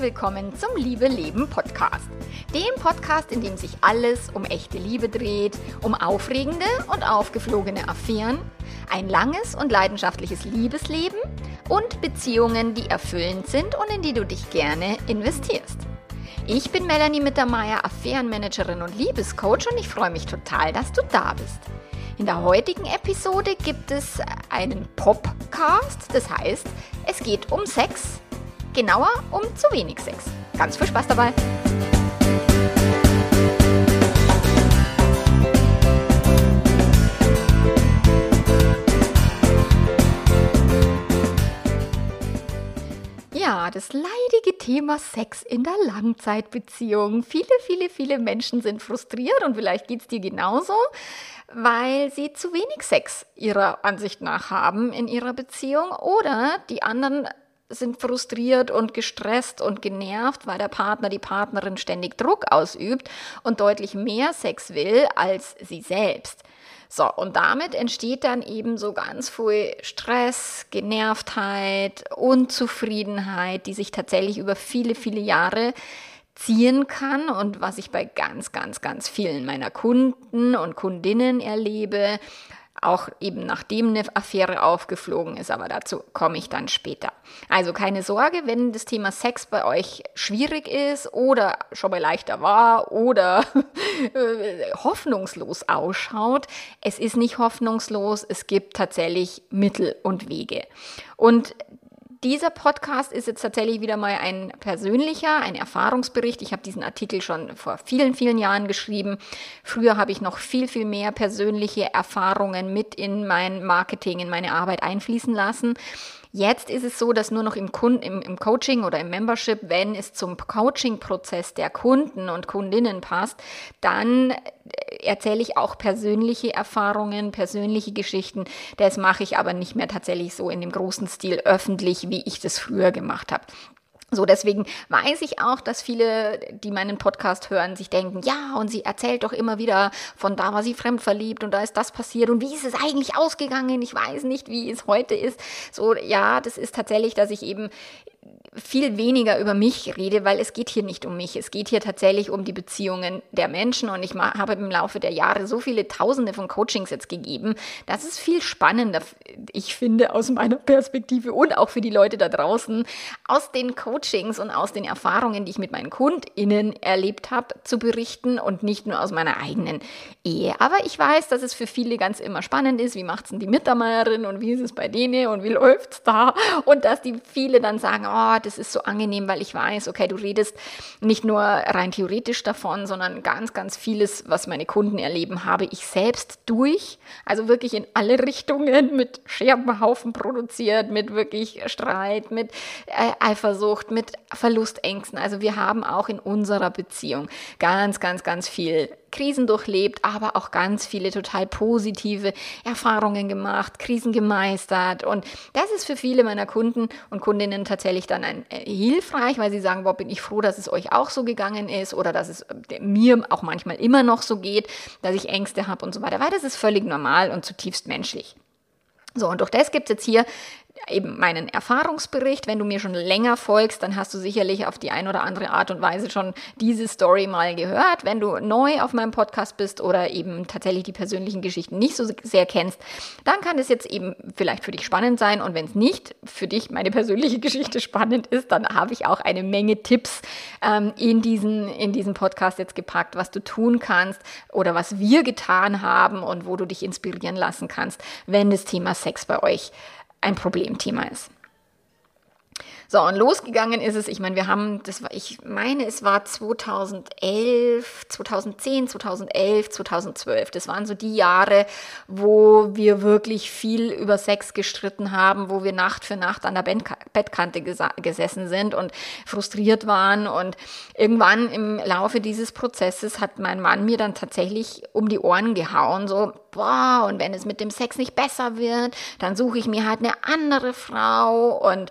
willkommen zum Liebe Leben Podcast. Dem Podcast, in dem sich alles um echte Liebe dreht, um aufregende und aufgeflogene Affären, ein langes und leidenschaftliches Liebesleben und Beziehungen, die erfüllend sind und in die du dich gerne investierst. Ich bin Melanie Mittermeier, Affärenmanagerin und Liebescoach und ich freue mich total, dass du da bist. In der heutigen Episode gibt es einen Popcast, das heißt, es geht um Sex, genauer um zu wenig Sex. Ganz viel Spaß dabei! Ja, das leidige Thema Sex in der Langzeitbeziehung. Viele, viele, viele Menschen sind frustriert und vielleicht geht es dir genauso weil sie zu wenig Sex ihrer Ansicht nach haben in ihrer Beziehung oder die anderen sind frustriert und gestresst und genervt, weil der Partner, die Partnerin ständig Druck ausübt und deutlich mehr Sex will als sie selbst. So, und damit entsteht dann eben so ganz viel Stress, Genervtheit, Unzufriedenheit, die sich tatsächlich über viele, viele Jahre ziehen kann und was ich bei ganz, ganz, ganz vielen meiner Kunden und Kundinnen erlebe, auch eben nachdem eine Affäre aufgeflogen ist, aber dazu komme ich dann später. Also keine Sorge, wenn das Thema Sex bei euch schwierig ist oder schon mal leichter war oder hoffnungslos ausschaut, es ist nicht hoffnungslos, es gibt tatsächlich Mittel und Wege. Und dieser Podcast ist jetzt tatsächlich wieder mal ein persönlicher, ein Erfahrungsbericht. Ich habe diesen Artikel schon vor vielen, vielen Jahren geschrieben. Früher habe ich noch viel, viel mehr persönliche Erfahrungen mit in mein Marketing, in meine Arbeit einfließen lassen. Jetzt ist es so, dass nur noch im, Kunden, im, im Coaching oder im Membership, wenn es zum Coaching-Prozess der Kunden und Kundinnen passt, dann erzähle ich auch persönliche Erfahrungen, persönliche Geschichten. Das mache ich aber nicht mehr tatsächlich so in dem großen Stil öffentlich, wie ich das früher gemacht habe. So, deswegen weiß ich auch, dass viele, die meinen Podcast hören, sich denken, ja, und sie erzählt doch immer wieder von da war sie fremdverliebt und da ist das passiert und wie ist es eigentlich ausgegangen? Ich weiß nicht, wie es heute ist. So, ja, das ist tatsächlich, dass ich eben viel weniger über mich rede, weil es geht hier nicht um mich. Es geht hier tatsächlich um die Beziehungen der Menschen und ich habe im Laufe der Jahre so viele Tausende von Coachings jetzt gegeben. Das ist viel spannender, ich finde, aus meiner Perspektive und auch für die Leute da draußen, aus den Coachings und aus den Erfahrungen, die ich mit meinen KundInnen erlebt habe, zu berichten und nicht nur aus meiner eigenen Ehe. Aber ich weiß, dass es für viele ganz immer spannend ist. Wie macht es denn die Mittermeierin und wie ist es bei denen und wie läuft es da? Und dass die viele dann sagen, oh, das ist so angenehm, weil ich weiß, okay, du redest nicht nur rein theoretisch davon, sondern ganz, ganz vieles, was meine Kunden erleben, habe ich selbst durch. Also wirklich in alle Richtungen mit Scherbenhaufen produziert, mit wirklich Streit, mit äh, Eifersucht, mit Verlustängsten. Also wir haben auch in unserer Beziehung ganz, ganz, ganz viel Krisen durchlebt, aber auch ganz viele total positive Erfahrungen gemacht, Krisen gemeistert. Und das ist für viele meiner Kunden und Kundinnen tatsächlich dann ein, äh, hilfreich, weil sie sagen, boah, bin ich froh, dass es euch auch so gegangen ist oder dass es äh, mir auch manchmal immer noch so geht, dass ich Ängste habe und so weiter, weil das ist völlig normal und zutiefst menschlich. So, und durch das gibt es jetzt hier eben meinen Erfahrungsbericht. Wenn du mir schon länger folgst, dann hast du sicherlich auf die eine oder andere Art und Weise schon diese Story mal gehört. Wenn du neu auf meinem Podcast bist oder eben tatsächlich die persönlichen Geschichten nicht so sehr kennst, dann kann es jetzt eben vielleicht für dich spannend sein. Und wenn es nicht für dich meine persönliche Geschichte spannend ist, dann habe ich auch eine Menge Tipps ähm, in, diesen, in diesen Podcast jetzt gepackt, was du tun kannst oder was wir getan haben und wo du dich inspirieren lassen kannst, wenn das Thema Sex bei euch ein Problemthema ist. So, und losgegangen ist es, ich meine, wir haben, das war, ich meine, es war 2011, 2010, 2011, 2012. Das waren so die Jahre, wo wir wirklich viel über Sex gestritten haben, wo wir Nacht für Nacht an der Bettkante gesessen sind und frustriert waren. Und irgendwann im Laufe dieses Prozesses hat mein Mann mir dann tatsächlich um die Ohren gehauen, so, boah, und wenn es mit dem Sex nicht besser wird, dann suche ich mir halt eine andere Frau. Und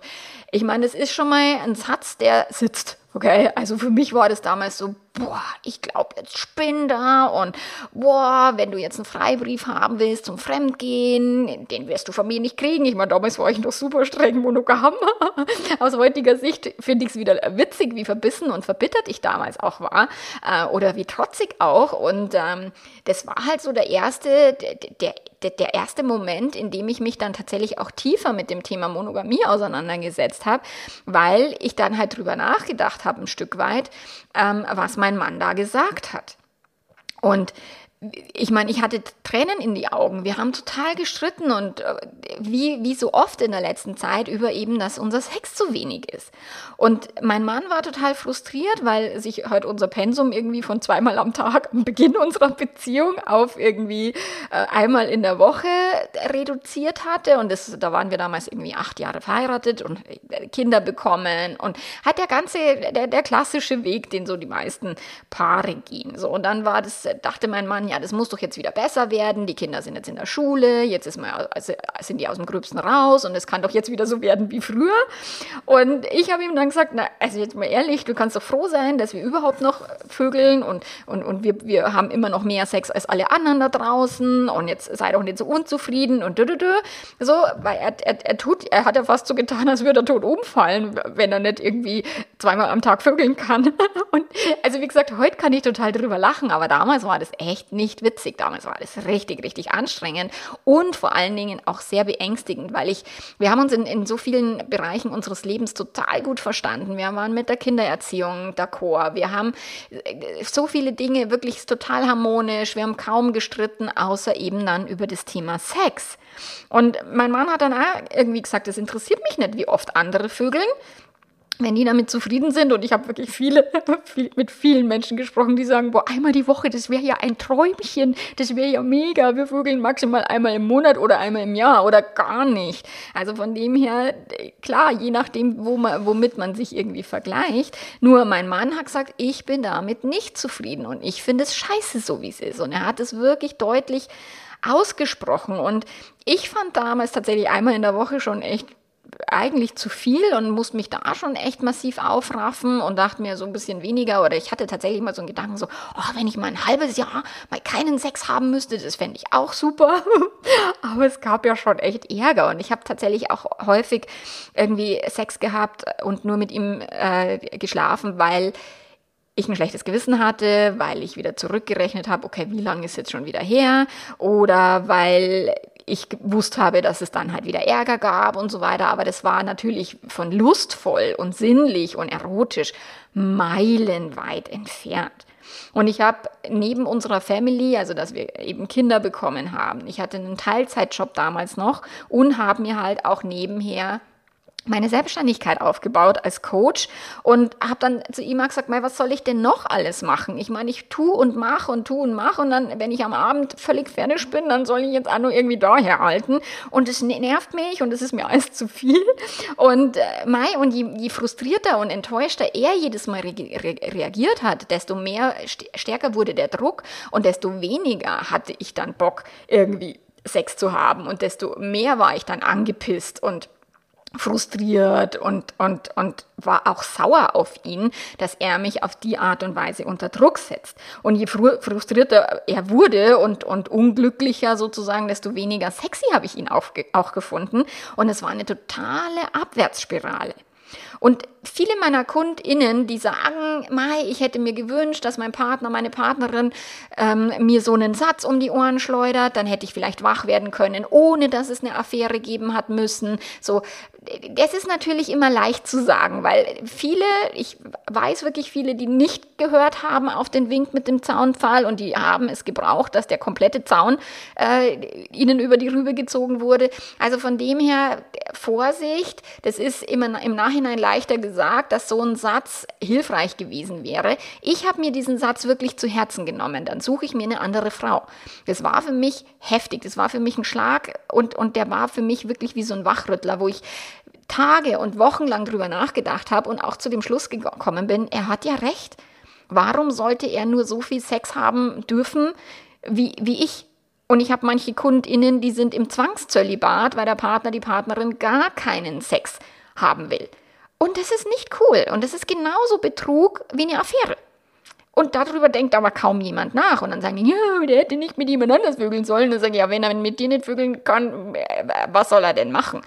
ich meine, es ist schon mal ein Satz, der sitzt Okay, also für mich war das damals so, boah, ich glaube, jetzt spinn da und boah, wenn du jetzt einen Freibrief haben willst zum Fremdgehen, den wirst du von mir nicht kriegen. Ich meine, damals war ich noch super streng monogam. Aus heutiger Sicht finde ich es wieder witzig, wie verbissen und verbittert ich damals auch war äh, oder wie trotzig auch. Und ähm, das war halt so der erste, der, der der erste Moment, in dem ich mich dann tatsächlich auch tiefer mit dem Thema Monogamie auseinandergesetzt habe, weil ich dann halt drüber nachgedacht habe, ein Stück weit, ähm, was mein Mann da gesagt hat. Und ich meine, ich hatte Tränen in die Augen. Wir haben total gestritten und äh, wie, wie so oft in der letzten Zeit über eben, dass unser Sex zu wenig ist. Und mein Mann war total frustriert, weil sich halt unser Pensum irgendwie von zweimal am Tag am Beginn unserer Beziehung auf irgendwie äh, einmal in der Woche reduziert hatte. Und das, da waren wir damals irgendwie acht Jahre verheiratet und äh, Kinder bekommen und hat der ganze, der, der klassische Weg, den so die meisten Paare gehen. So, und dann war das, dachte mein Mann, ja, das muss doch jetzt wieder besser werden, die Kinder sind jetzt in der Schule, jetzt ist mal, also sind die aus dem Gröbsten raus und es kann doch jetzt wieder so werden wie früher. Und ich habe ihm dann gesagt, na, also jetzt mal ehrlich, du kannst doch froh sein, dass wir überhaupt noch vögeln und, und, und wir, wir haben immer noch mehr Sex als alle anderen da draußen und jetzt sei doch nicht so unzufrieden und dü, dü, dü. so, weil er, er, er tut, er hat ja fast so getan, als würde er tot umfallen, wenn er nicht irgendwie zweimal am Tag vögeln kann. Und also wie gesagt, heute kann ich total drüber lachen, aber damals war das echt nicht witzig. Damals war das richtig, richtig anstrengend und vor allen Dingen auch sehr beängstigend, weil ich, wir haben uns in, in so vielen Bereichen unseres Lebens total gut verstanden. Wir waren mit der Kindererziehung d'accord. Wir haben äh, so viele Dinge wirklich total harmonisch. Wir haben kaum gestritten, außer eben dann über das Thema Sex. Und mein Mann hat dann auch irgendwie gesagt, es interessiert mich nicht, wie oft andere vögeln wenn die damit zufrieden sind, und ich habe wirklich viele, viel, mit vielen Menschen gesprochen, die sagen, boah, einmal die Woche, das wäre ja ein Träumchen, das wäre ja mega, wir vögeln maximal einmal im Monat oder einmal im Jahr oder gar nicht. Also von dem her, klar, je nachdem, wo man, womit man sich irgendwie vergleicht. Nur mein Mann hat gesagt, ich bin damit nicht zufrieden und ich finde es scheiße, so wie es ist. Und er hat es wirklich deutlich ausgesprochen. Und ich fand damals tatsächlich einmal in der Woche schon echt eigentlich zu viel und musste mich da schon echt massiv aufraffen und dachte mir so ein bisschen weniger oder ich hatte tatsächlich mal so einen Gedanken so, oh, wenn ich mal ein halbes Jahr mal keinen Sex haben müsste, das fände ich auch super. Aber es gab ja schon echt Ärger und ich habe tatsächlich auch häufig irgendwie Sex gehabt und nur mit ihm äh, geschlafen, weil ich ein schlechtes Gewissen hatte, weil ich wieder zurückgerechnet habe, okay, wie lange ist jetzt schon wieder her? Oder weil ich gewusst habe, dass es dann halt wieder Ärger gab und so weiter. Aber das war natürlich von lustvoll und sinnlich und erotisch meilenweit entfernt. Und ich habe neben unserer Family, also dass wir eben Kinder bekommen haben, ich hatte einen Teilzeitjob damals noch und habe mir halt auch nebenher meine Selbstständigkeit aufgebaut als Coach und habe dann zu ihm gesagt, was soll ich denn noch alles machen? Ich meine, ich tu und mache und tu und mache und dann, wenn ich am Abend völlig fertig bin, dann soll ich jetzt auch nur irgendwie daher halten und es nervt mich und es ist mir alles zu viel und äh, Mai und je, je, frustrierter und enttäuschter er jedes Mal re re reagiert hat, desto mehr st stärker wurde der Druck und desto weniger hatte ich dann Bock irgendwie Sex zu haben und desto mehr war ich dann angepisst und frustriert und, und, und war auch sauer auf ihn, dass er mich auf die Art und Weise unter Druck setzt. Und je frustrierter er wurde und, und unglücklicher sozusagen, desto weniger sexy habe ich ihn auch, auch gefunden. Und es war eine totale Abwärtsspirale. Und viele meiner KundInnen, die sagen, Mai, ich hätte mir gewünscht, dass mein Partner, meine Partnerin ähm, mir so einen Satz um die Ohren schleudert, dann hätte ich vielleicht wach werden können, ohne dass es eine Affäre geben hat müssen. So, das ist natürlich immer leicht zu sagen, weil viele, ich weiß wirklich viele, die nicht gehört haben auf den Wink mit dem Zaunpfahl und die haben es gebraucht, dass der komplette Zaun äh, ihnen über die Rübe gezogen wurde. Also von dem her Vorsicht, das ist immer im Nachhinein leichter gesagt, dass so ein Satz hilfreich gewesen wäre. Ich habe mir diesen Satz wirklich zu Herzen genommen. Dann suche ich mir eine andere Frau. Das war für mich heftig, das war für mich ein Schlag und, und der war für mich wirklich wie so ein Wachrüttler, wo ich Tage und Wochen lang drüber nachgedacht habe und auch zu dem Schluss gekommen bin, er hat ja recht. Warum sollte er nur so viel Sex haben dürfen wie, wie ich? Und ich habe manche KundInnen, die sind im Zwangszölibat, weil der Partner, die Partnerin gar keinen Sex haben will. Und das ist nicht cool. Und das ist genauso Betrug wie eine Affäre. Und darüber denkt aber kaum jemand nach. Und dann sagen die, ja, der hätte nicht mit jemand anders vögeln sollen. Und dann sagen, ja, wenn er mit dir nicht vögeln kann, äh, was soll er denn machen?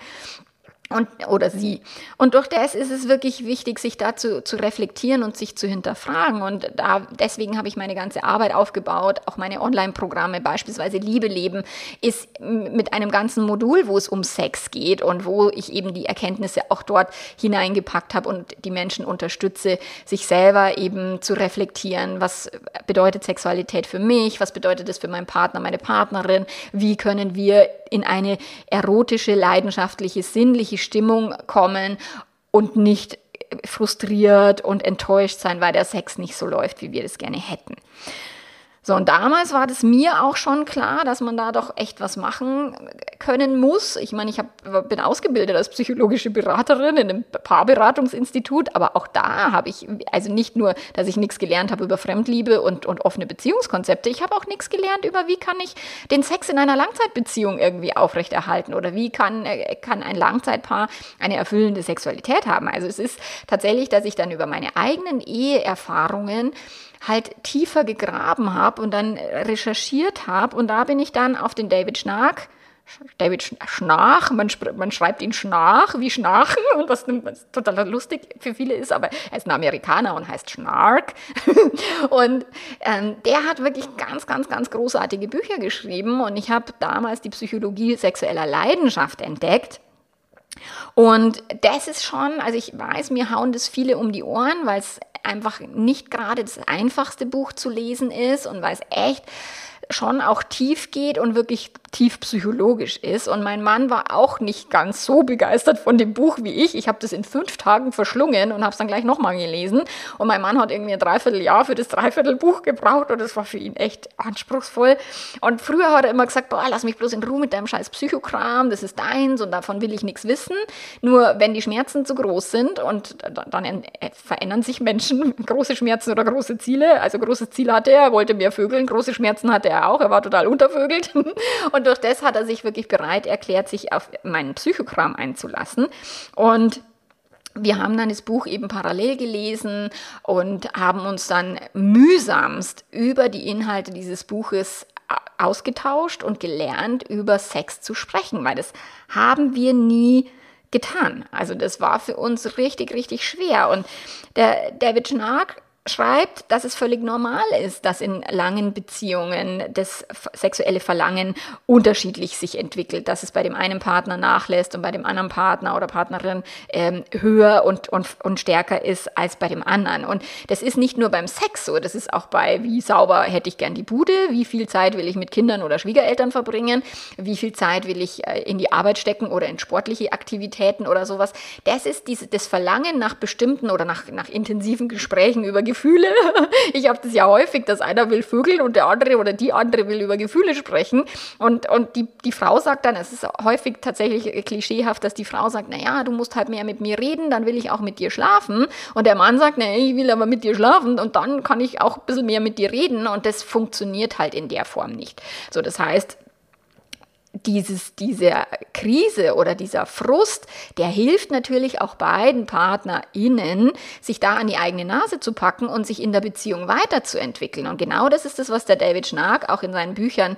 Und, oder sie. Und durch das ist es wirklich wichtig, sich dazu zu reflektieren und sich zu hinterfragen. Und da, deswegen habe ich meine ganze Arbeit aufgebaut. Auch meine Online-Programme, beispielsweise Liebe leben, ist mit einem ganzen Modul, wo es um Sex geht und wo ich eben die Erkenntnisse auch dort hineingepackt habe und die Menschen unterstütze, sich selber eben zu reflektieren. Was bedeutet Sexualität für mich? Was bedeutet es für meinen Partner, meine Partnerin? Wie können wir in eine erotische, leidenschaftliche, sinnliche Stimmung kommen und nicht frustriert und enttäuscht sein, weil der Sex nicht so läuft, wie wir das gerne hätten. So, und damals war das mir auch schon klar, dass man da doch echt was machen können muss. Ich meine, ich hab, bin ausgebildet als psychologische Beraterin in einem Paarberatungsinstitut, aber auch da habe ich, also nicht nur, dass ich nichts gelernt habe über Fremdliebe und, und offene Beziehungskonzepte, ich habe auch nichts gelernt über, wie kann ich den Sex in einer Langzeitbeziehung irgendwie aufrechterhalten oder wie kann, kann ein Langzeitpaar eine erfüllende Sexualität haben. Also es ist tatsächlich, dass ich dann über meine eigenen Eheerfahrungen halt tiefer gegraben habe und dann recherchiert habe. Und da bin ich dann auf den David Schnark David Schnarch, man, man, schreibt ihn Schnarch, wie Schnarchen, und was, was, total lustig für viele ist, aber er ist ein Amerikaner und heißt Schnark. und ähm, der hat wirklich ganz, ganz, ganz großartige Bücher geschrieben und ich habe damals die Psychologie sexueller Leidenschaft entdeckt. Und das ist schon, also ich weiß, mir hauen das viele um die Ohren, weil es einfach nicht gerade das einfachste Buch zu lesen ist und weil es echt schon auch tief geht und wirklich tief psychologisch ist. Und mein Mann war auch nicht ganz so begeistert von dem Buch wie ich. Ich habe das in fünf Tagen verschlungen und habe es dann gleich nochmal gelesen. Und mein Mann hat irgendwie ein Dreivierteljahr für das Dreiviertelbuch gebraucht und das war für ihn echt anspruchsvoll. Und früher hat er immer gesagt, boah, lass mich bloß in Ruhe mit deinem scheiß Psychokram, das ist deins und davon will ich nichts wissen. Nur wenn die Schmerzen zu groß sind und dann äh, verändern sich Menschen, große Schmerzen oder große Ziele. Also großes Ziel hatte er, er wollte mehr vögeln, große Schmerzen hatte er auch, er war total untervögelt. Und durch das hat er sich wirklich bereit erklärt, sich auf meinen Psychokram einzulassen. Und wir haben dann das Buch eben parallel gelesen und haben uns dann mühsamst über die Inhalte dieses Buches ausgetauscht und gelernt, über Sex zu sprechen, weil das haben wir nie getan. Also das war für uns richtig, richtig schwer. Und der David Schnark schreibt, dass es völlig normal ist, dass in langen Beziehungen das sexuelle Verlangen unterschiedlich sich entwickelt, dass es bei dem einen Partner nachlässt und bei dem anderen Partner oder Partnerin ähm, höher und, und, und stärker ist als bei dem anderen. Und das ist nicht nur beim Sex so, das ist auch bei, wie sauber hätte ich gern die Bude, wie viel Zeit will ich mit Kindern oder Schwiegereltern verbringen, wie viel Zeit will ich äh, in die Arbeit stecken oder in sportliche Aktivitäten oder sowas. Das ist diese, das Verlangen nach bestimmten oder nach, nach intensiven Gesprächen über Gefühle. Ich habe das ja häufig, dass einer will vögeln und der andere oder die andere will über Gefühle sprechen. Und, und die, die Frau sagt dann, es ist häufig tatsächlich klischeehaft, dass die Frau sagt, naja, du musst halt mehr mit mir reden, dann will ich auch mit dir schlafen. Und der Mann sagt, naja, ich will aber mit dir schlafen und dann kann ich auch ein bisschen mehr mit dir reden. Und das funktioniert halt in der Form nicht. So, das heißt, dieses, diese Krise oder dieser Frust, der hilft natürlich auch beiden PartnerInnen, sich da an die eigene Nase zu packen und sich in der Beziehung weiterzuentwickeln. Und genau das ist das, was der David Schnark auch in seinen Büchern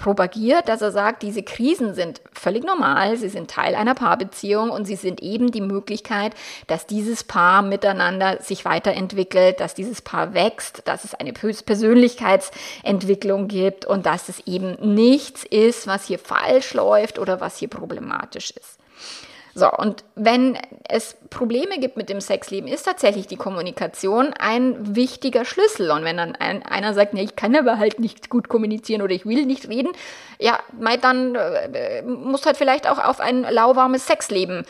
propagiert, dass er sagt, diese Krisen sind völlig normal, sie sind Teil einer Paarbeziehung und sie sind eben die Möglichkeit, dass dieses Paar miteinander sich weiterentwickelt, dass dieses Paar wächst, dass es eine Persönlichkeitsentwicklung gibt und dass es eben nichts ist, was hier falsch läuft oder was hier problematisch ist. So, und wenn es Probleme gibt mit dem Sexleben, ist tatsächlich die Kommunikation ein wichtiger Schlüssel. Und wenn dann ein, einer sagt, nee, ich kann aber halt nicht gut kommunizieren oder ich will nicht reden, ja, dann äh, musst halt vielleicht auch auf ein lauwarmes Sexleben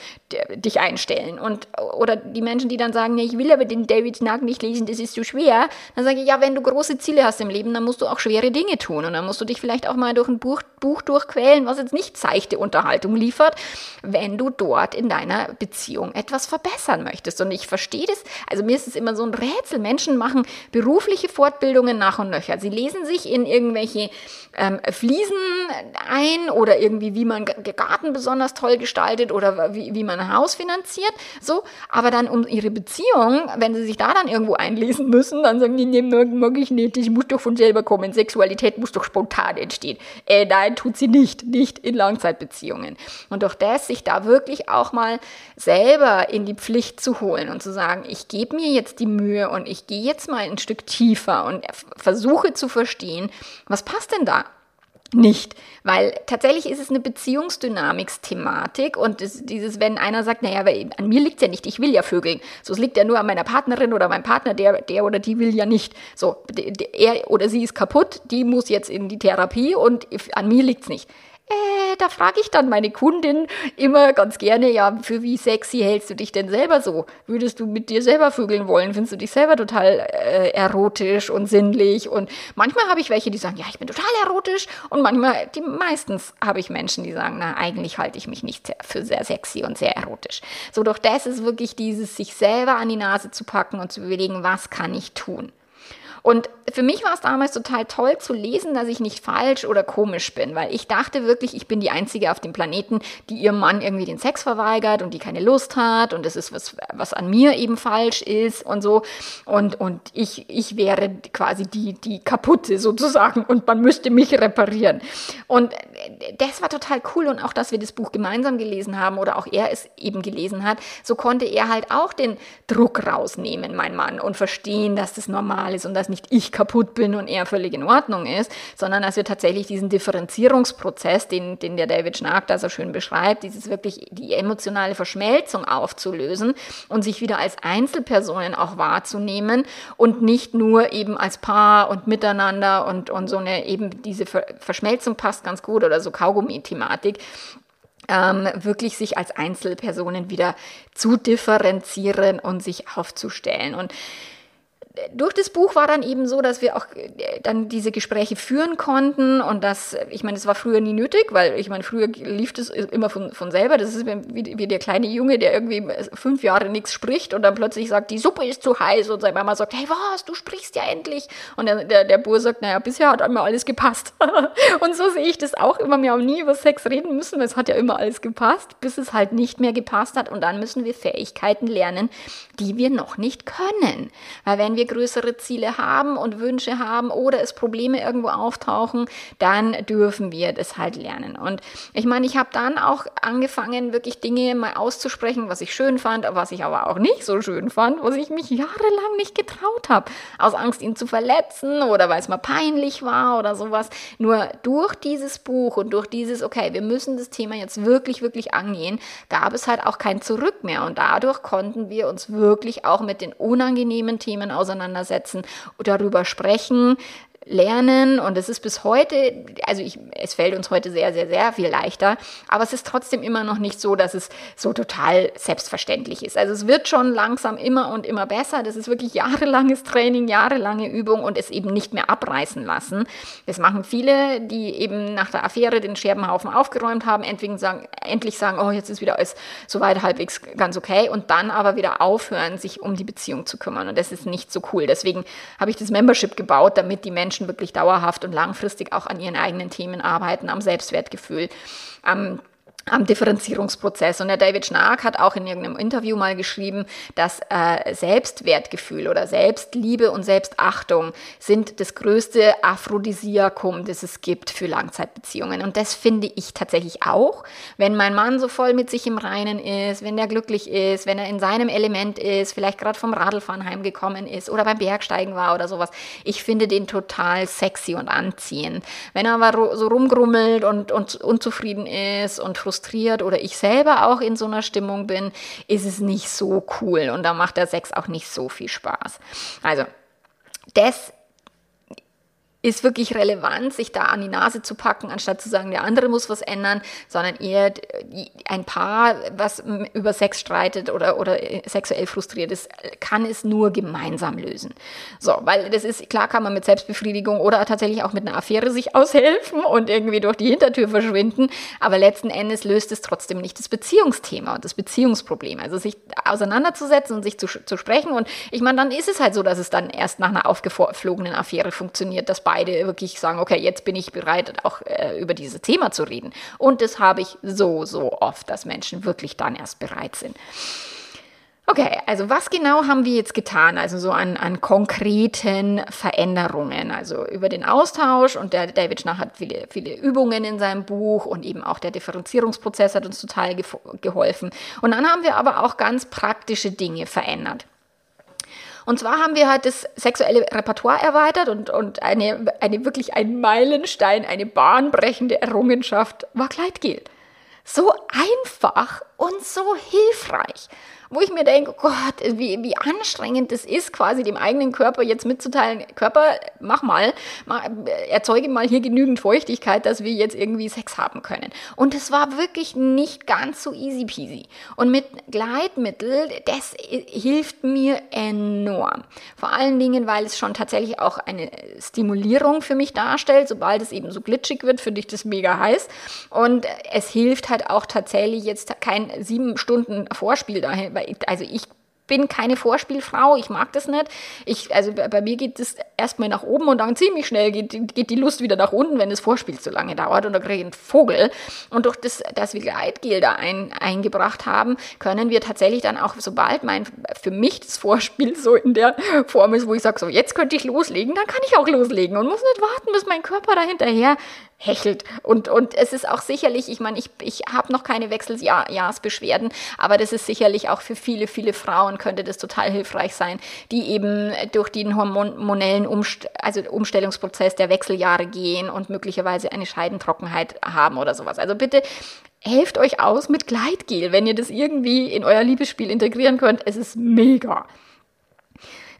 dich einstellen. Und, oder die Menschen, die dann sagen, nee, ich will aber den David Nag nicht lesen, das ist zu schwer, dann sage ich, ja, wenn du große Ziele hast im Leben, dann musst du auch schwere Dinge tun. Und dann musst du dich vielleicht auch mal durch ein Buch, Buch durchquälen, was jetzt nicht seichte Unterhaltung liefert, wenn du durch dort in deiner Beziehung etwas verbessern möchtest. Und ich verstehe das, also mir ist es immer so ein Rätsel. Menschen machen berufliche Fortbildungen nach und nöcher. Sie lesen sich in irgendwelche ähm, Fliesen ein oder irgendwie, wie man Garten besonders toll gestaltet oder wie, wie man ein Haus finanziert. So, aber dann um ihre Beziehung, wenn sie sich da dann irgendwo einlesen müssen, dann sagen die, nee, mag ich nicht, ich muss doch von selber kommen. Sexualität muss doch spontan entstehen. Äh, nein, tut sie nicht, nicht in Langzeitbeziehungen. Und durch das sich da wirklich auch mal selber in die Pflicht zu holen und zu sagen, ich gebe mir jetzt die Mühe und ich gehe jetzt mal ein Stück tiefer und versuche zu verstehen, was passt denn da? nicht, weil tatsächlich ist es eine Beziehungsdynamiksthematik und dieses, wenn einer sagt, naja, an mir liegt ja nicht, ich will ja vögeln, so es liegt ja nur an meiner Partnerin oder meinem Partner, der, der oder die will ja nicht, so er oder sie ist kaputt, die muss jetzt in die Therapie und an mir liegt es nicht äh, da frage ich dann meine Kundin immer ganz gerne, ja, für wie sexy hältst du dich denn selber so? Würdest du mit dir selber vögeln wollen? Findest du dich selber total äh, erotisch und sinnlich? Und manchmal habe ich welche, die sagen, ja, ich bin total erotisch. Und manchmal, die meistens habe ich Menschen, die sagen, na, eigentlich halte ich mich nicht für sehr sexy und sehr erotisch. So, doch das ist wirklich dieses, sich selber an die Nase zu packen und zu überlegen, was kann ich tun? Und für mich war es damals total toll zu lesen, dass ich nicht falsch oder komisch bin, weil ich dachte wirklich, ich bin die Einzige auf dem Planeten, die ihrem Mann irgendwie den Sex verweigert und die keine Lust hat und das ist was, was an mir eben falsch ist und so. Und, und ich, ich wäre quasi die, die kaputte sozusagen und man müsste mich reparieren. Und das war total cool und auch, dass wir das Buch gemeinsam gelesen haben oder auch er es eben gelesen hat, so konnte er halt auch den Druck rausnehmen, mein Mann, und verstehen, dass das normal ist und dass nicht ich kaputt bin und er völlig in Ordnung ist, sondern dass wir tatsächlich diesen Differenzierungsprozess, den, den der David Schnark da so schön beschreibt, dieses wirklich die emotionale Verschmelzung aufzulösen und sich wieder als Einzelpersonen auch wahrzunehmen und nicht nur eben als Paar und miteinander und, und so eine eben diese Verschmelzung passt ganz gut oder so Kaugummi-Thematik, ähm, wirklich sich als Einzelpersonen wieder zu differenzieren und sich aufzustellen. Und durch das Buch war dann eben so, dass wir auch äh, dann diese Gespräche führen konnten und das, ich meine, es war früher nie nötig, weil ich meine, früher lief das immer von, von selber. Das ist wie, wie der kleine Junge, der irgendwie fünf Jahre nichts spricht und dann plötzlich sagt, die Suppe ist zu heiß und seine Mama sagt, hey was, du sprichst ja endlich. Und der, der, der Bur sagt, naja, bisher hat immer alles gepasst. und so sehe ich das auch immer. Wir haben nie über Sex reden müssen, weil es hat ja immer alles gepasst, bis es halt nicht mehr gepasst hat und dann müssen wir Fähigkeiten lernen, die wir noch nicht können. Weil wenn wir größere Ziele haben und Wünsche haben oder es Probleme irgendwo auftauchen, dann dürfen wir das halt lernen. Und ich meine, ich habe dann auch angefangen, wirklich Dinge mal auszusprechen, was ich schön fand, was ich aber auch nicht so schön fand, was ich mich jahrelang nicht getraut habe, aus Angst, ihn zu verletzen oder weil es mal peinlich war oder sowas. Nur durch dieses Buch und durch dieses, okay, wir müssen das Thema jetzt wirklich, wirklich angehen, gab es halt auch kein Zurück mehr. Und dadurch konnten wir uns wirklich auch mit den unangenehmen Themen auseinandersetzen auseinandersetzen, darüber sprechen, lernen und es ist bis heute, also ich, es fällt uns heute sehr, sehr, sehr viel leichter, aber es ist trotzdem immer noch nicht so, dass es so total selbstverständlich ist. Also es wird schon langsam immer und immer besser. Das ist wirklich jahrelanges Training, jahrelange Übung und es eben nicht mehr abreißen lassen. Das machen viele, die eben nach der Affäre den Scherbenhaufen aufgeräumt haben, sagen, endlich sagen, oh, jetzt ist wieder alles soweit halbwegs ganz okay und dann aber wieder aufhören, sich um die Beziehung zu kümmern und das ist nicht so cool. Deswegen habe ich das Membership gebaut, damit die Menschen Menschen wirklich dauerhaft und langfristig auch an ihren eigenen Themen arbeiten, am Selbstwertgefühl, am am Differenzierungsprozess. Und der David Schnark hat auch in irgendeinem Interview mal geschrieben, dass äh, Selbstwertgefühl oder Selbstliebe und Selbstachtung sind das größte Aphrodisiakum, das es gibt für Langzeitbeziehungen. Und das finde ich tatsächlich auch. Wenn mein Mann so voll mit sich im Reinen ist, wenn er glücklich ist, wenn er in seinem Element ist, vielleicht gerade vom Radlfahren heimgekommen ist oder beim Bergsteigen war oder sowas. Ich finde den total sexy und anziehend. Wenn er aber so rumgrummelt und, und unzufrieden ist und frustriert frustriert oder ich selber auch in so einer Stimmung bin, ist es nicht so cool und da macht der Sex auch nicht so viel Spaß. Also, das ist wirklich relevant, sich da an die Nase zu packen, anstatt zu sagen, der andere muss was ändern, sondern eher ein Paar, was über Sex streitet oder, oder sexuell frustriert ist, kann es nur gemeinsam lösen. So, weil das ist, klar kann man mit Selbstbefriedigung oder tatsächlich auch mit einer Affäre sich aushelfen und irgendwie durch die Hintertür verschwinden, aber letzten Endes löst es trotzdem nicht das Beziehungsthema und das Beziehungsproblem. Also sich auseinanderzusetzen und sich zu, zu sprechen und ich meine, dann ist es halt so, dass es dann erst nach einer aufgeflogenen Affäre funktioniert, dass beide wirklich sagen, okay, jetzt bin ich bereit, auch äh, über dieses Thema zu reden. Und das habe ich so, so oft, dass Menschen wirklich dann erst bereit sind. Okay, also was genau haben wir jetzt getan? Also so an, an konkreten Veränderungen. Also über den Austausch und der David Schnach hat viele, viele Übungen in seinem Buch und eben auch der Differenzierungsprozess hat uns total ge geholfen. Und dann haben wir aber auch ganz praktische Dinge verändert. Und zwar haben wir halt das sexuelle Repertoire erweitert und, und eine, eine wirklich ein Meilenstein, eine bahnbrechende Errungenschaft war Kleidgel. So einfach und so hilfreich wo ich mir denke, Gott, wie, wie anstrengend das ist, quasi dem eigenen Körper jetzt mitzuteilen, Körper, mach mal, mach, erzeuge mal hier genügend Feuchtigkeit, dass wir jetzt irgendwie Sex haben können. Und es war wirklich nicht ganz so easy peasy. Und mit Gleitmittel, das hilft mir enorm. Vor allen Dingen, weil es schon tatsächlich auch eine Stimulierung für mich darstellt. Sobald es eben so glitschig wird, finde ich das mega heiß. Und es hilft halt auch tatsächlich jetzt kein sieben Stunden Vorspiel dahin, also ich bin keine Vorspielfrau, ich mag das nicht. Ich, also bei mir geht es erstmal nach oben und dann ziemlich schnell geht, geht die Lust wieder nach unten, wenn das Vorspiel zu lange dauert und da kriege ich einen Vogel. Und durch das, dass wir Gleitgel da ein, eingebracht haben, können wir tatsächlich dann auch, sobald mein, für mich das Vorspiel so in der Form ist, wo ich sage, so jetzt könnte ich loslegen, dann kann ich auch loslegen und muss nicht warten, bis mein Körper da hinterher hechelt. Und, und es ist auch sicherlich, ich meine, ich, ich habe noch keine Wechseljahrsbeschwerden, aber das ist sicherlich auch für viele, viele Frauen könnte das total hilfreich sein, die eben durch den hormonellen Umst also Umstellungsprozess der Wechseljahre gehen und möglicherweise eine Scheidentrockenheit haben oder sowas. Also bitte helft euch aus mit Gleitgel, wenn ihr das irgendwie in euer Liebesspiel integrieren könnt. Es ist mega.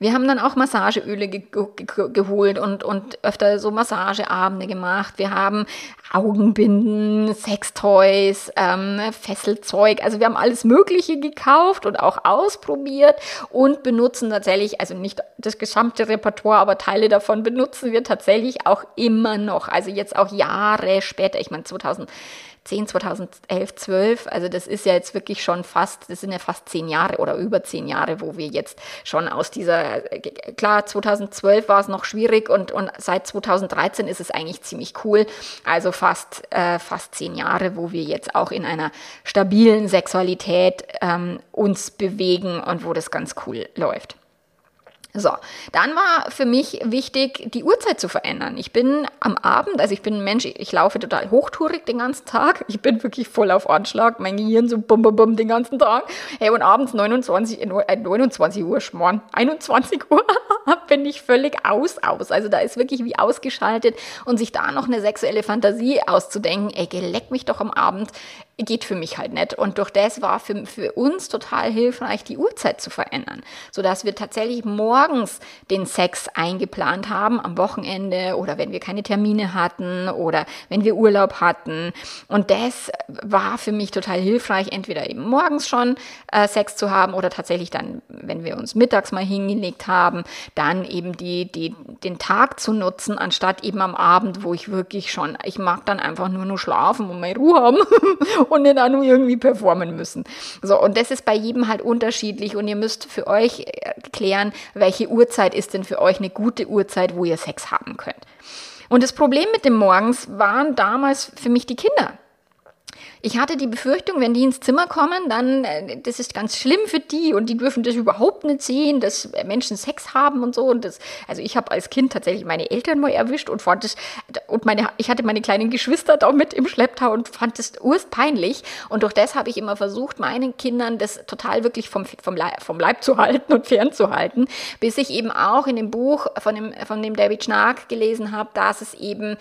Wir haben dann auch Massageöle ge ge geholt und, und öfter so Massageabende gemacht. Wir haben Augenbinden, Sextoys, ähm, Fesselzeug. Also wir haben alles Mögliche gekauft und auch ausprobiert und benutzen tatsächlich, also nicht das gesamte Repertoire, aber Teile davon benutzen wir tatsächlich auch immer noch. Also jetzt auch Jahre später. Ich meine 2000 2010, 2011, 12. Also das ist ja jetzt wirklich schon fast, das sind ja fast zehn Jahre oder über zehn Jahre, wo wir jetzt schon aus dieser, klar, 2012 war es noch schwierig und, und seit 2013 ist es eigentlich ziemlich cool. Also fast, äh, fast zehn Jahre, wo wir jetzt auch in einer stabilen Sexualität ähm, uns bewegen und wo das ganz cool läuft. So, dann war für mich wichtig, die Uhrzeit zu verändern. Ich bin am Abend, also ich bin ein Mensch, ich laufe total hochtourig den ganzen Tag. Ich bin wirklich voll auf Anschlag, mein Gehirn so bum bum bum den ganzen Tag. Hey, und abends 29, äh, 29 Uhr, Schmarrn, 21 Uhr bin ich völlig aus, aus. Also da ist wirklich wie ausgeschaltet und sich da noch eine sexuelle Fantasie auszudenken, ey, leck mich doch am Abend, geht für mich halt nicht. Und durch das war für, für uns total hilfreich, die Uhrzeit zu verändern, sodass wir tatsächlich morgens den Sex eingeplant haben, am Wochenende oder wenn wir keine Termine hatten oder wenn wir Urlaub hatten. Und das war für mich total hilfreich, entweder eben morgens schon äh, Sex zu haben oder tatsächlich dann, wenn wir uns mittags mal hingelegt haben, dann eben die, die, den Tag zu nutzen, anstatt eben am Abend, wo ich wirklich schon, ich mag dann einfach nur nur schlafen und meine Ruhe haben und auch nur irgendwie performen müssen. So, und das ist bei jedem halt unterschiedlich und ihr müsst für euch äh, klären, welche Uhrzeit ist denn für euch eine gute Uhrzeit, wo ihr Sex haben könnt. Und das Problem mit dem Morgens waren damals für mich die Kinder. Ich hatte die Befürchtung, wenn die ins Zimmer kommen, dann, äh, das ist ganz schlimm für die und die dürfen das überhaupt nicht sehen, dass Menschen Sex haben und so. Und das, also ich habe als Kind tatsächlich meine Eltern mal erwischt und fand es, und meine, ich hatte meine kleinen Geschwister da mit im Schlepptau und fand es urst peinlich. Und durch das habe ich immer versucht, meinen Kindern das total wirklich vom, vom, Leib, vom Leib zu halten und fernzuhalten, bis ich eben auch in dem Buch von dem, von dem David Schnark gelesen habe, dass es eben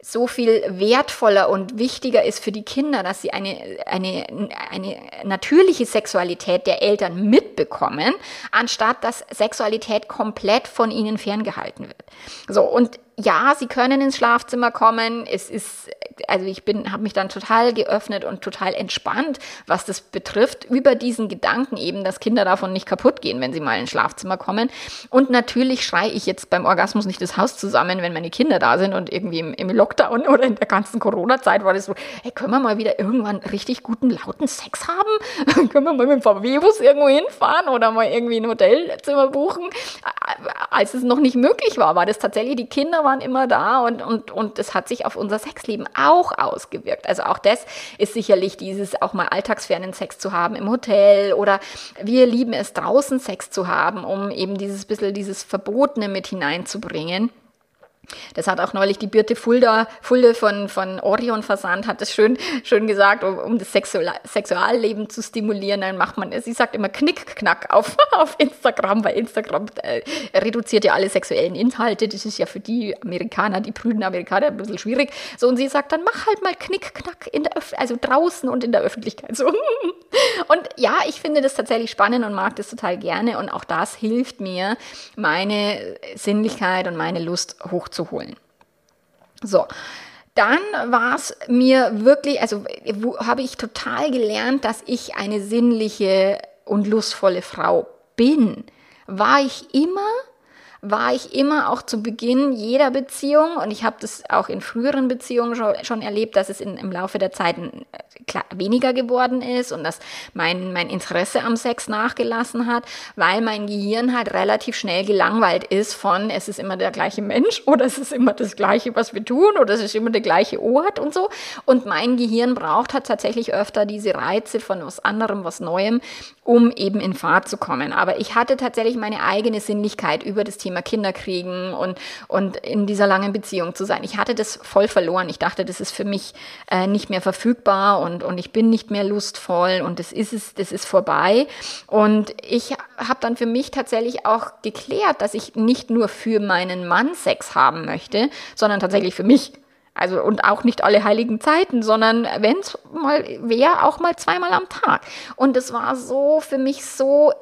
so viel wertvoller und wichtiger ist für die Kinder, dass sie eine, eine, eine natürliche Sexualität der Eltern mitbekommen, anstatt dass Sexualität komplett von ihnen ferngehalten wird. So, und ja, sie können ins Schlafzimmer kommen. Es ist, also ich bin, habe mich dann total geöffnet und total entspannt, was das betrifft, über diesen Gedanken eben, dass Kinder davon nicht kaputt gehen, wenn sie mal ins Schlafzimmer kommen. Und natürlich schreie ich jetzt beim Orgasmus nicht das Haus zusammen, wenn meine Kinder da sind und irgendwie im, im Lockdown oder in der ganzen Corona-Zeit war das so, hey, können wir mal wieder irgendwann richtig guten, lauten Sex haben? können wir mal mit dem VW-Bus irgendwo hinfahren oder mal irgendwie ein Hotelzimmer buchen? Als es noch nicht möglich war, war das tatsächlich, die Kinder waren immer da und, und, und es hat sich auf unser Sexleben auch ausgewirkt. Also auch das ist sicherlich dieses auch mal alltagsfernen Sex zu haben im Hotel oder wir lieben es draußen Sex zu haben, um eben dieses bisschen dieses Verbotene mit hineinzubringen. Das hat auch neulich die Birte Fulda, Fulde von, von Orion Versand, hat das schön, schön gesagt, um, um das Sexual, Sexualleben zu stimulieren. Dann macht man, sie sagt immer Knick-Knack auf, auf Instagram, weil Instagram äh, reduziert ja alle sexuellen Inhalte. Das ist ja für die Amerikaner, die prüden Amerikaner ein bisschen schwierig. So, und sie sagt dann, mach halt mal Knick-Knack in der Öf also draußen und in der Öffentlichkeit. So. Und ja, ich finde das tatsächlich spannend und mag das total gerne. Und auch das hilft mir, meine Sinnlichkeit und meine Lust hochzuhalten zu holen. So, dann war es mir wirklich, also habe ich total gelernt, dass ich eine sinnliche und lustvolle Frau bin. War ich immer, war ich immer auch zu Beginn jeder Beziehung und ich habe das auch in früheren Beziehungen schon, schon erlebt, dass es in, im Laufe der Zeit klar, weniger geworden ist und dass mein, mein Interesse am Sex nachgelassen hat, weil mein Gehirn halt relativ schnell gelangweilt ist von, es ist immer der gleiche Mensch oder es ist immer das gleiche, was wir tun oder es ist immer der gleiche Ort und so. Und mein Gehirn braucht halt tatsächlich öfter diese Reize von was anderem, was Neuem, um eben in Fahrt zu kommen. Aber ich hatte tatsächlich meine eigene Sinnlichkeit über das Thema Kinder kriegen und, und in dieser langen Beziehung zu sein. Ich hatte das voll verloren. Ich dachte, das ist für mich äh, nicht mehr verfügbar und und, und ich bin nicht mehr lustvoll und das ist es, das ist vorbei. Und ich habe dann für mich tatsächlich auch geklärt, dass ich nicht nur für meinen Mann Sex haben möchte, sondern tatsächlich für mich. Also und auch nicht alle heiligen Zeiten, sondern wenn es mal wäre, auch mal zweimal am Tag. Und es war so für mich so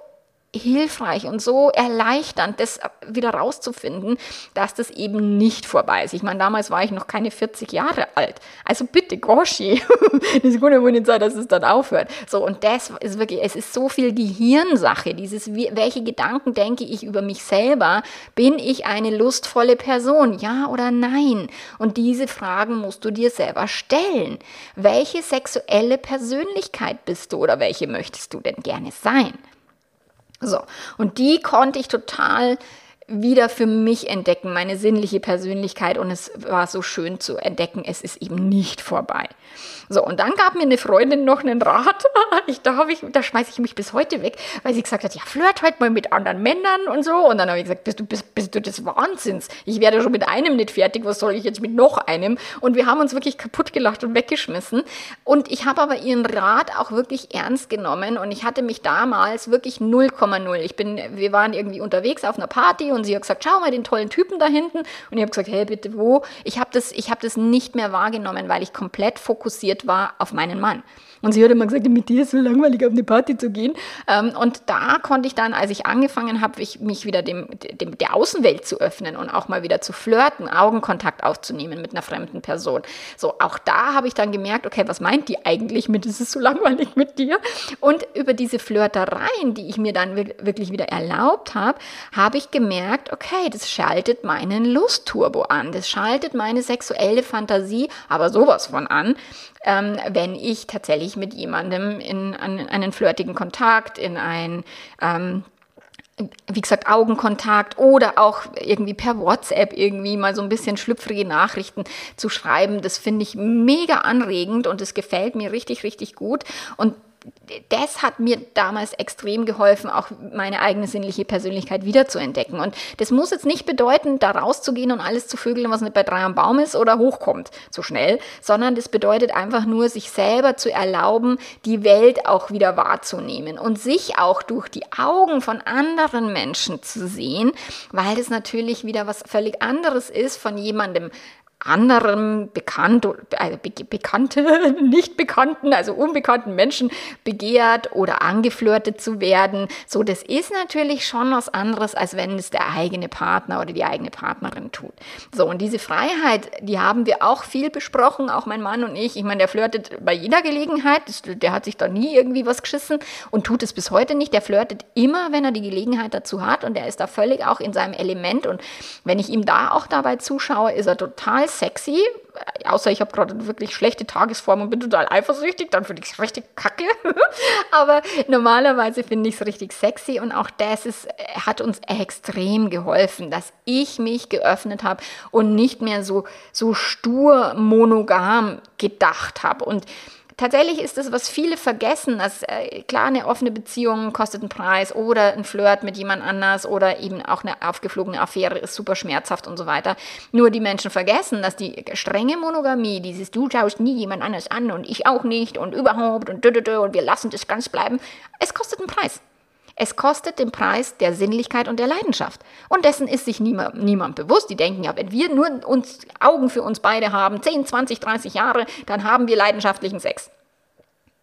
hilfreich und so erleichternd, das wieder rauszufinden, dass das eben nicht vorbei ist. Ich meine, damals war ich noch keine 40 Jahre alt. Also bitte, Goshi, das kann ja wohl nicht sein, dass es dann aufhört. So, und das ist wirklich, es ist so viel Gehirnsache, dieses, welche Gedanken denke ich über mich selber? Bin ich eine lustvolle Person? Ja oder nein? Und diese Fragen musst du dir selber stellen. Welche sexuelle Persönlichkeit bist du oder welche möchtest du denn gerne sein? So, und die konnte ich total wieder für mich entdecken, meine sinnliche Persönlichkeit und es war so schön zu entdecken, es ist eben nicht vorbei. So, und dann gab mir eine Freundin noch einen Rat. Ich, da ich, da schmeiße ich mich bis heute weg, weil sie gesagt hat, ja, flirt halt mal mit anderen Männern und so. Und dann habe ich gesagt, bist du, bist, bist du des Wahnsinns? Ich werde schon mit einem nicht fertig, was soll ich jetzt mit noch einem? Und wir haben uns wirklich kaputt gelacht und weggeschmissen. Und ich habe aber ihren Rat auch wirklich ernst genommen und ich hatte mich damals wirklich 0,0. Ich bin, wir waren irgendwie unterwegs auf einer Party und sie hat gesagt, schau mal den tollen Typen da hinten. Und ich habe gesagt, hey, bitte wo? Ich habe das, ich habe das nicht mehr wahrgenommen, weil ich komplett fokussiert fokussiert war auf meinen Mann. Und sie hat immer gesagt, mit dir ist so langweilig, auf eine Party zu gehen. Ähm, und da konnte ich dann, als ich angefangen habe, mich wieder dem, dem, der Außenwelt zu öffnen und auch mal wieder zu flirten, Augenkontakt aufzunehmen mit einer fremden Person. So, auch da habe ich dann gemerkt, okay, was meint die eigentlich mit, es ist so langweilig mit dir? Und über diese Flirtereien, die ich mir dann wirklich wieder erlaubt habe, habe ich gemerkt, okay, das schaltet meinen Lustturbo an, das schaltet meine sexuelle Fantasie aber sowas von an, ähm, wenn ich tatsächlich mit jemandem in, in einen flirtigen Kontakt, in ein ähm, wie gesagt, Augenkontakt oder auch irgendwie per WhatsApp irgendwie mal so ein bisschen schlüpfrige Nachrichten zu schreiben. Das finde ich mega anregend und es gefällt mir richtig, richtig gut. Und das hat mir damals extrem geholfen, auch meine eigene sinnliche Persönlichkeit wiederzuentdecken. Und das muss jetzt nicht bedeuten, da rauszugehen und alles zu vögeln, was nicht bei drei am Baum ist oder hochkommt so schnell, sondern das bedeutet einfach nur, sich selber zu erlauben, die Welt auch wieder wahrzunehmen und sich auch durch die Augen von anderen Menschen zu sehen, weil das natürlich wieder was völlig anderes ist, von jemandem anderem bekannt, also be bekannte, nicht bekannten, also unbekannten Menschen begehrt oder angeflirtet zu werden. So, das ist natürlich schon was anderes, als wenn es der eigene Partner oder die eigene Partnerin tut. So, und diese Freiheit, die haben wir auch viel besprochen, auch mein Mann und ich. Ich meine, der flirtet bei jeder Gelegenheit, der hat sich da nie irgendwie was geschissen und tut es bis heute nicht. Der flirtet immer, wenn er die Gelegenheit dazu hat und er ist da völlig auch in seinem Element. Und wenn ich ihm da auch dabei zuschaue, ist er total sexy, außer ich habe gerade wirklich schlechte Tagesform und bin total eifersüchtig, dann finde ich es richtig kacke. Aber normalerweise finde ich es richtig sexy und auch das ist, hat uns extrem geholfen, dass ich mich geöffnet habe und nicht mehr so, so stur monogam gedacht habe. Und Tatsächlich ist es, was viele vergessen, dass äh, klar, eine offene Beziehung kostet einen Preis oder ein Flirt mit jemand anders oder eben auch eine aufgeflogene Affäre ist super schmerzhaft und so weiter. Nur die Menschen vergessen, dass die strenge Monogamie, dieses du schaust nie jemand anders an und ich auch nicht und überhaupt und und wir lassen das ganz bleiben, es kostet einen Preis. Es kostet den Preis der Sinnlichkeit und der Leidenschaft. Und dessen ist sich niemand, niemand bewusst. Die denken ja, wenn wir nur uns Augen für uns beide haben, 10, 20, 30 Jahre, dann haben wir leidenschaftlichen Sex.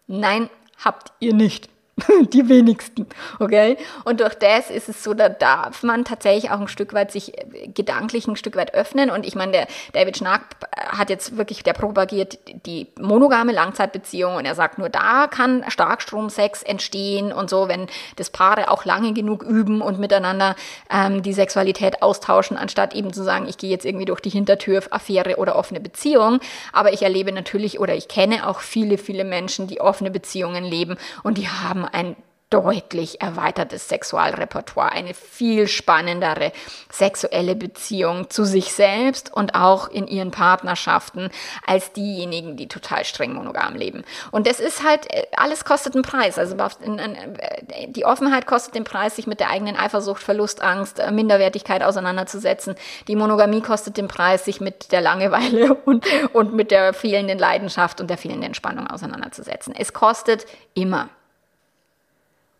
Nein, habt ihr nicht. die wenigsten, okay? Und durch das ist es so, da darf man tatsächlich auch ein Stück weit sich äh, gedanklich ein Stück weit öffnen. Und ich meine, der David Schnack hat jetzt wirklich, der propagiert die monogame Langzeitbeziehung und er sagt, nur da kann Starkstromsex entstehen und so, wenn das Paare auch lange genug üben und miteinander ähm, die Sexualität austauschen, anstatt eben zu sagen, ich gehe jetzt irgendwie durch die Hintertür, Affäre oder offene Beziehung. Aber ich erlebe natürlich oder ich kenne auch viele, viele Menschen, die offene Beziehungen leben und die haben ein deutlich erweitertes Sexualrepertoire, eine viel spannendere sexuelle Beziehung zu sich selbst und auch in ihren Partnerschaften als diejenigen, die total streng monogam leben. Und das ist halt, äh, alles kostet einen Preis. Also äh, die Offenheit kostet den Preis, sich mit der eigenen Eifersucht, Verlustangst, äh, Minderwertigkeit auseinanderzusetzen. Die Monogamie kostet den Preis, sich mit der Langeweile und, und mit der fehlenden Leidenschaft und der fehlenden Spannung auseinanderzusetzen. Es kostet immer.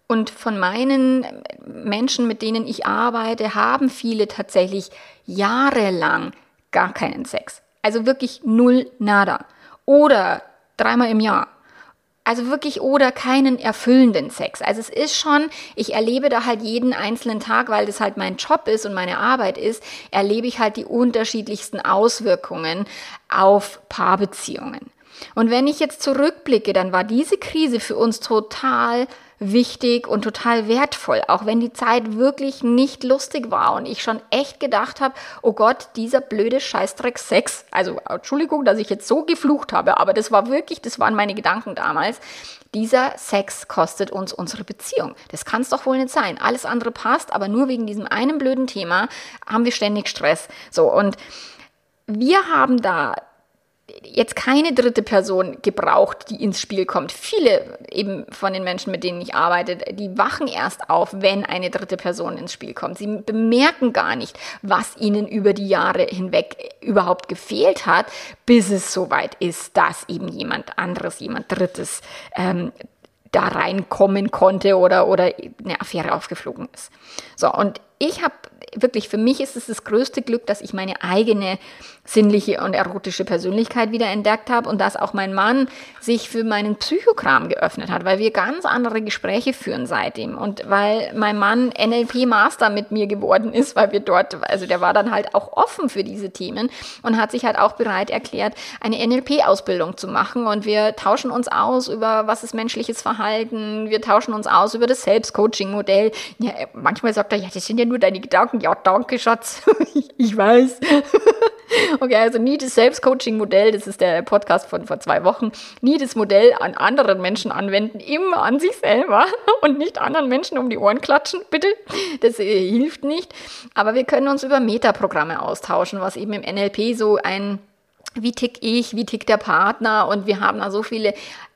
Und von meinen Menschen, mit denen ich arbeite, haben viele tatsächlich jahrelang gar keinen Sex. Also wirklich null nada. Oder dreimal im Jahr. Also wirklich oder keinen erfüllenden Sex. Also es ist schon, ich erlebe da halt jeden einzelnen Tag, weil das halt mein Job ist und meine Arbeit ist, erlebe ich halt die unterschiedlichsten Auswirkungen auf Paarbeziehungen. Und wenn ich jetzt zurückblicke, dann war diese Krise für uns total wichtig und total wertvoll, auch wenn die Zeit wirklich nicht lustig war und ich schon echt gedacht habe, oh Gott, dieser blöde Scheißdreck Sex, also Entschuldigung, dass ich jetzt so geflucht habe, aber das war wirklich, das waren meine Gedanken damals. Dieser Sex kostet uns unsere Beziehung. Das kann es doch wohl nicht sein. Alles andere passt, aber nur wegen diesem einen blöden Thema haben wir ständig Stress. So und wir haben da jetzt keine dritte Person gebraucht, die ins Spiel kommt. Viele eben von den Menschen, mit denen ich arbeite, die wachen erst auf, wenn eine dritte Person ins Spiel kommt. Sie bemerken gar nicht, was ihnen über die Jahre hinweg überhaupt gefehlt hat, bis es soweit ist, dass eben jemand anderes, jemand Drittes ähm, da reinkommen konnte oder, oder eine Affäre aufgeflogen ist. So, und ich habe wirklich, für mich ist es das größte Glück, dass ich meine eigene sinnliche und erotische Persönlichkeit wieder entdeckt habe und dass auch mein Mann sich für meinen Psychokram geöffnet hat, weil wir ganz andere Gespräche führen seitdem. Und weil mein Mann NLP-Master mit mir geworden ist, weil wir dort, also der war dann halt auch offen für diese Themen und hat sich halt auch bereit erklärt, eine NLP-Ausbildung zu machen. Und wir tauschen uns aus über was ist menschliches Verhalten, wir tauschen uns aus über das Selbstcoaching-Modell. Ja, manchmal sagt er, ja, das sind ja nur deine Gedanken. Ja, danke, Schatz. ich weiß. Okay, also nie das Selbstcoaching-Modell, das ist der Podcast von vor zwei Wochen, nie das Modell an anderen Menschen anwenden, immer an sich selber und nicht anderen Menschen um die Ohren klatschen, bitte. Das äh, hilft nicht. Aber wir können uns über Metaprogramme austauschen, was eben im NLP so ein wie tick ich, wie tickt der Partner und wir haben da so viele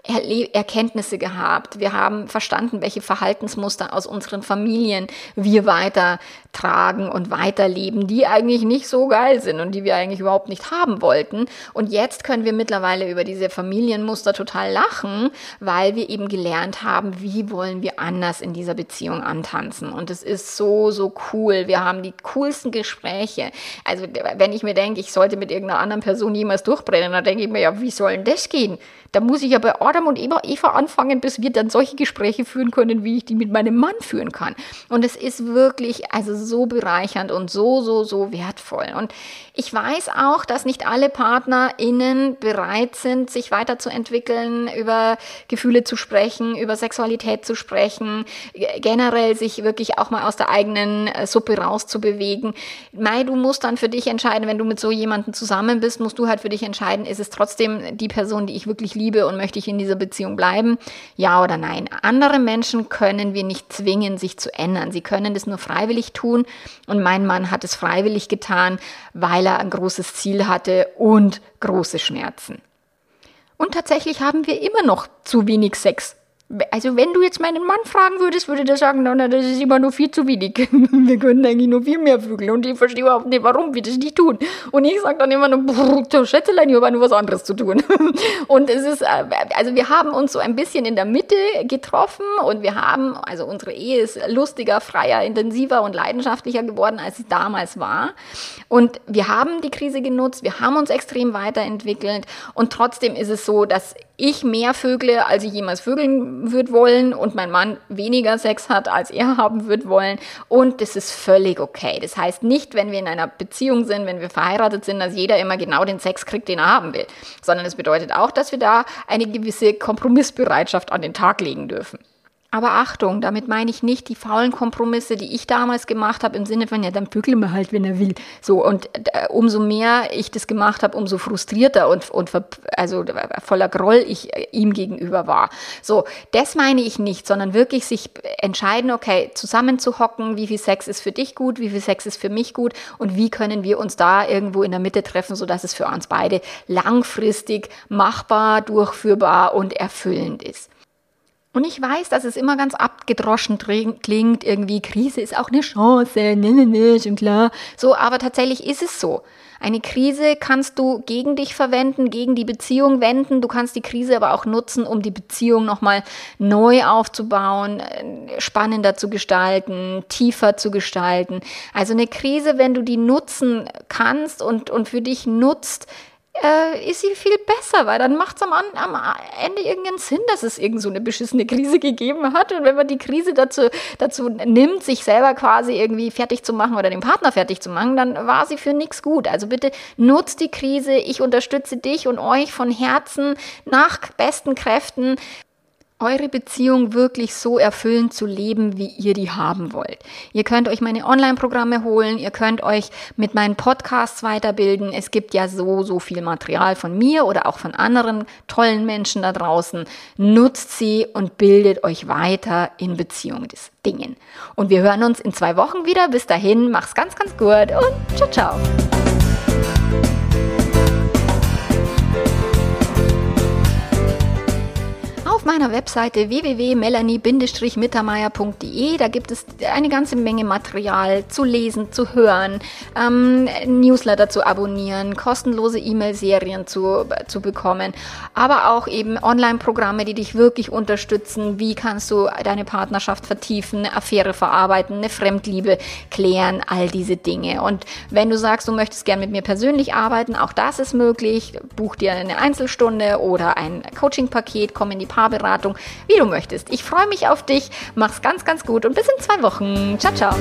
Erkenntnisse gehabt. Wir haben verstanden, welche Verhaltensmuster aus unseren Familien wir weitertragen und weiterleben, die eigentlich nicht so geil sind und die wir eigentlich überhaupt nicht haben wollten. Und jetzt können wir mittlerweile über diese Familienmuster total lachen, weil wir eben gelernt haben, wie wollen wir anders in dieser Beziehung antanzen. Und es ist so, so cool. Wir haben die coolsten Gespräche. Also wenn ich mir denke, ich sollte mit irgendeiner anderen Person jemals durchbrennen, dann denke ich mir, ja, wie soll denn das gehen? Da muss ich ja bei Adam und Eva, anfangen, bis wir dann solche Gespräche führen können, wie ich die mit meinem Mann führen kann. Und es ist wirklich also so bereichernd und so, so, so wertvoll. Und ich weiß auch, dass nicht alle PartnerInnen bereit sind, sich weiterzuentwickeln, über Gefühle zu sprechen, über Sexualität zu sprechen, generell sich wirklich auch mal aus der eigenen äh, Suppe rauszubewegen. Mai, du musst dann für dich entscheiden, wenn du mit so jemandem zusammen bist, musst du halt für dich entscheiden, ist es trotzdem die Person, die ich wirklich liebe und möchte ich in dieser Beziehung bleiben? Ja oder nein? Andere Menschen können wir nicht zwingen, sich zu ändern. Sie können das nur freiwillig tun. Und mein Mann hat es freiwillig getan, weil er ein großes Ziel hatte und große Schmerzen. Und tatsächlich haben wir immer noch zu wenig Sex. Also wenn du jetzt meinen Mann fragen würdest, würde der sagen, na, das ist immer nur viel zu wenig. wir können eigentlich nur viel mehr Vögel und ich verstehe überhaupt nicht, warum wir das nicht tun. Und ich sage dann immer nur, Schätzelein, ich habe nur was anderes zu tun. und es ist, äh, also wir haben uns so ein bisschen in der Mitte getroffen und wir haben, also unsere Ehe ist lustiger, freier, intensiver und leidenschaftlicher geworden, als sie damals war. Und wir haben die Krise genutzt, wir haben uns extrem weiterentwickelt und trotzdem ist es so, dass ich mehr vögle, als ich jemals vögeln würde wollen und mein Mann weniger Sex hat, als er haben würde wollen. Und das ist völlig okay. Das heißt nicht, wenn wir in einer Beziehung sind, wenn wir verheiratet sind, dass jeder immer genau den Sex kriegt, den er haben will. Sondern es bedeutet auch, dass wir da eine gewisse Kompromissbereitschaft an den Tag legen dürfen. Aber Achtung, damit meine ich nicht die faulen Kompromisse, die ich damals gemacht habe, im Sinne von, ja, dann bügel mir halt, wenn er will. So, und äh, umso mehr ich das gemacht habe, umso frustrierter und, und also voller Groll ich äh, ihm gegenüber war. So, das meine ich nicht, sondern wirklich sich entscheiden, okay, zusammen zu hocken, wie viel Sex ist für dich gut, wie viel Sex ist für mich gut und wie können wir uns da irgendwo in der Mitte treffen, sodass es für uns beide langfristig machbar, durchführbar und erfüllend ist. Und ich weiß, dass es immer ganz abgedroschen klingt, irgendwie Krise ist auch eine Chance, ne, ne, ne, schon klar. So, aber tatsächlich ist es so. Eine Krise kannst du gegen dich verwenden, gegen die Beziehung wenden. Du kannst die Krise aber auch nutzen, um die Beziehung nochmal neu aufzubauen, äh, spannender zu gestalten, tiefer zu gestalten. Also eine Krise, wenn du die nutzen kannst und, und für dich nutzt, äh, ist sie viel besser, weil dann macht es am, am, Ende irgendeinen Sinn, dass es irgend so eine beschissene Krise gegeben hat. Und wenn man die Krise dazu, dazu nimmt, sich selber quasi irgendwie fertig zu machen oder den Partner fertig zu machen, dann war sie für nichts gut. Also bitte nutzt die Krise. Ich unterstütze dich und euch von Herzen nach besten Kräften eure Beziehung wirklich so erfüllend zu leben, wie ihr die haben wollt. Ihr könnt euch meine Online-Programme holen, ihr könnt euch mit meinen Podcasts weiterbilden. Es gibt ja so, so viel Material von mir oder auch von anderen tollen Menschen da draußen. Nutzt sie und bildet euch weiter in Beziehung des Dingen. Und wir hören uns in zwei Wochen wieder. Bis dahin, mach's ganz, ganz gut und ciao, ciao. Meiner Webseite www.melanie-mittermeier.de. Da gibt es eine ganze Menge Material zu lesen, zu hören, ähm, Newsletter zu abonnieren, kostenlose E-Mail-Serien zu, zu bekommen, aber auch eben Online-Programme, die dich wirklich unterstützen. Wie kannst du deine Partnerschaft vertiefen, eine Affäre verarbeiten, eine Fremdliebe klären, all diese Dinge. Und wenn du sagst, du möchtest gern mit mir persönlich arbeiten, auch das ist möglich. Buch dir eine Einzelstunde oder ein Coaching-Paket, komm in die Paarberatung Beratung, wie du möchtest. Ich freue mich auf dich. Mach's ganz, ganz gut und bis in zwei Wochen. Ciao, ciao.